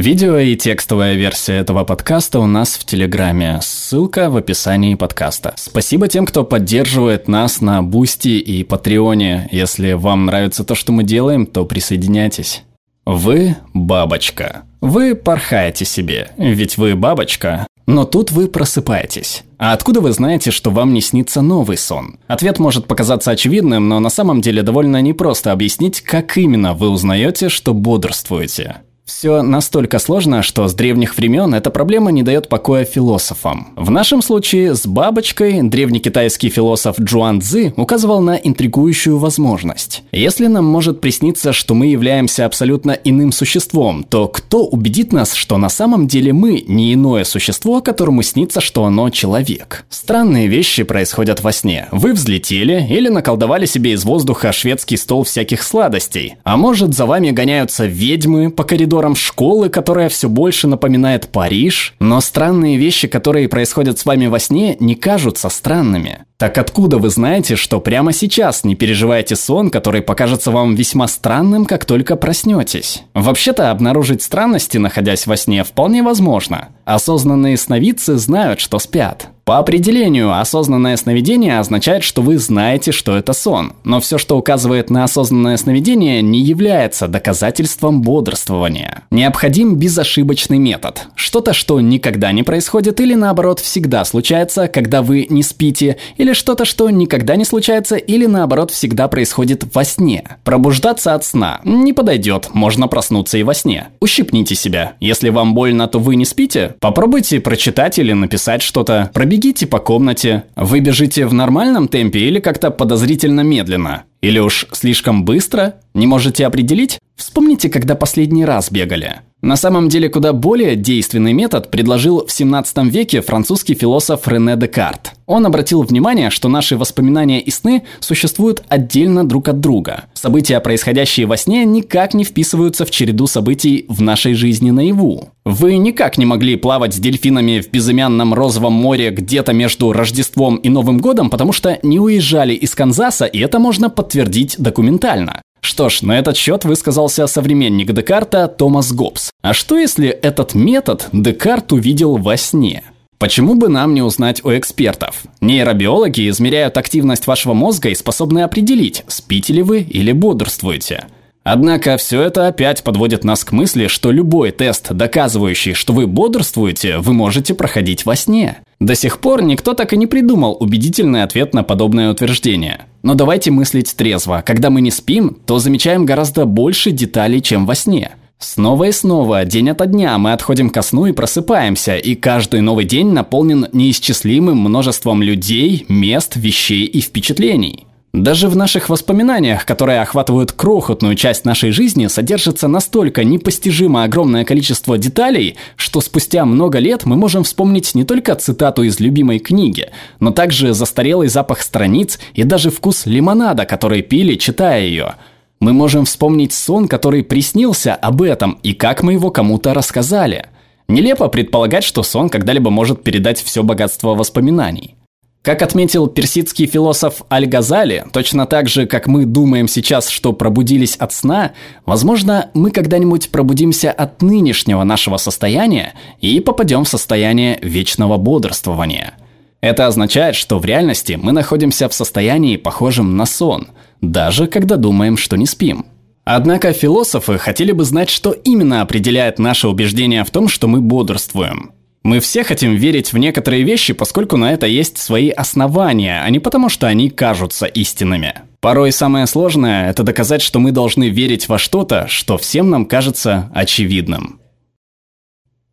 Видео и текстовая версия этого подкаста у нас в Телеграме. Ссылка в описании подкаста. Спасибо тем, кто поддерживает нас на Бусти и Патреоне. Если вам нравится то, что мы делаем, то присоединяйтесь. Вы бабочка. Вы порхаете себе, ведь вы бабочка. Но тут вы просыпаетесь. А откуда вы знаете, что вам не снится новый сон? Ответ может показаться очевидным, но на самом деле довольно непросто объяснить, как именно вы узнаете, что бодрствуете. Все настолько сложно, что с древних времен эта проблема не дает покоя философам. В нашем случае с бабочкой древнекитайский философ Джуан Цзы указывал на интригующую возможность. Если нам может присниться, что мы являемся абсолютно иным существом, то кто убедит нас, что на самом деле мы не иное существо, которому снится, что оно человек? Странные вещи происходят во сне. Вы взлетели или наколдовали себе из воздуха шведский стол всяких сладостей. А может за вами гоняются ведьмы по коридору коридорам школы, которая все больше напоминает Париж, но странные вещи, которые происходят с вами во сне, не кажутся странными. Так откуда вы знаете, что прямо сейчас не переживаете сон, который покажется вам весьма странным, как только проснетесь? Вообще-то обнаружить странности, находясь во сне, вполне возможно. Осознанные сновидцы знают, что спят. По определению, осознанное сновидение означает, что вы знаете, что это сон. Но все, что указывает на осознанное сновидение, не является доказательством бодрствования. Необходим безошибочный метод. Что-то, что никогда не происходит или наоборот всегда случается, когда вы не спите, или что-то, что никогда не случается или наоборот всегда происходит во сне. Пробуждаться от сна не подойдет, можно проснуться и во сне. Ущипните себя. Если вам больно, то вы не спите, попробуйте прочитать или написать что-то. Пробегите Бегите по комнате. Вы бежите в нормальном темпе или как-то подозрительно медленно? Или уж слишком быстро? Не можете определить? Вспомните, когда последний раз бегали. На самом деле куда более действенный метод предложил в 17 веке французский философ Рене Декарт. Он обратил внимание, что наши воспоминания и сны существуют отдельно друг от друга. События, происходящие во сне, никак не вписываются в череду событий в нашей жизни наяву. Вы никак не могли плавать с дельфинами в безымянном розовом море где-то между Рождеством и Новым годом, потому что не уезжали из Канзаса, и это можно подтвердить документально. Что ж, на этот счет высказался современник Декарта Томас Гоббс. А что если этот метод Декарт увидел во сне? Почему бы нам не узнать у экспертов? Нейробиологи измеряют активность вашего мозга и способны определить, спите ли вы или бодрствуете. Однако все это опять подводит нас к мысли, что любой тест, доказывающий, что вы бодрствуете, вы можете проходить во сне. До сих пор никто так и не придумал убедительный ответ на подобное утверждение. Но давайте мыслить трезво. Когда мы не спим, то замечаем гораздо больше деталей, чем во сне. Снова и снова, день ото дня, мы отходим ко сну и просыпаемся, и каждый новый день наполнен неисчислимым множеством людей, мест, вещей и впечатлений. Даже в наших воспоминаниях, которые охватывают крохотную часть нашей жизни, содержится настолько непостижимо огромное количество деталей, что спустя много лет мы можем вспомнить не только цитату из любимой книги, но также застарелый запах страниц и даже вкус лимонада, который пили, читая ее. Мы можем вспомнить сон, который приснился об этом, и как мы его кому-то рассказали. Нелепо предполагать, что сон когда-либо может передать все богатство воспоминаний. Как отметил персидский философ Аль-Газали, точно так же, как мы думаем сейчас, что пробудились от сна, возможно, мы когда-нибудь пробудимся от нынешнего нашего состояния и попадем в состояние вечного бодрствования. Это означает, что в реальности мы находимся в состоянии, похожем на сон, даже когда думаем, что не спим. Однако философы хотели бы знать, что именно определяет наше убеждение в том, что мы бодрствуем – мы все хотим верить в некоторые вещи, поскольку на это есть свои основания, а не потому, что они кажутся истинными. Порой самое сложное – это доказать, что мы должны верить во что-то, что всем нам кажется очевидным.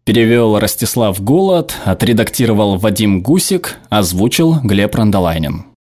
Перевел Ростислав Голод, отредактировал Вадим Гусик, озвучил Глеб Рандолайнин.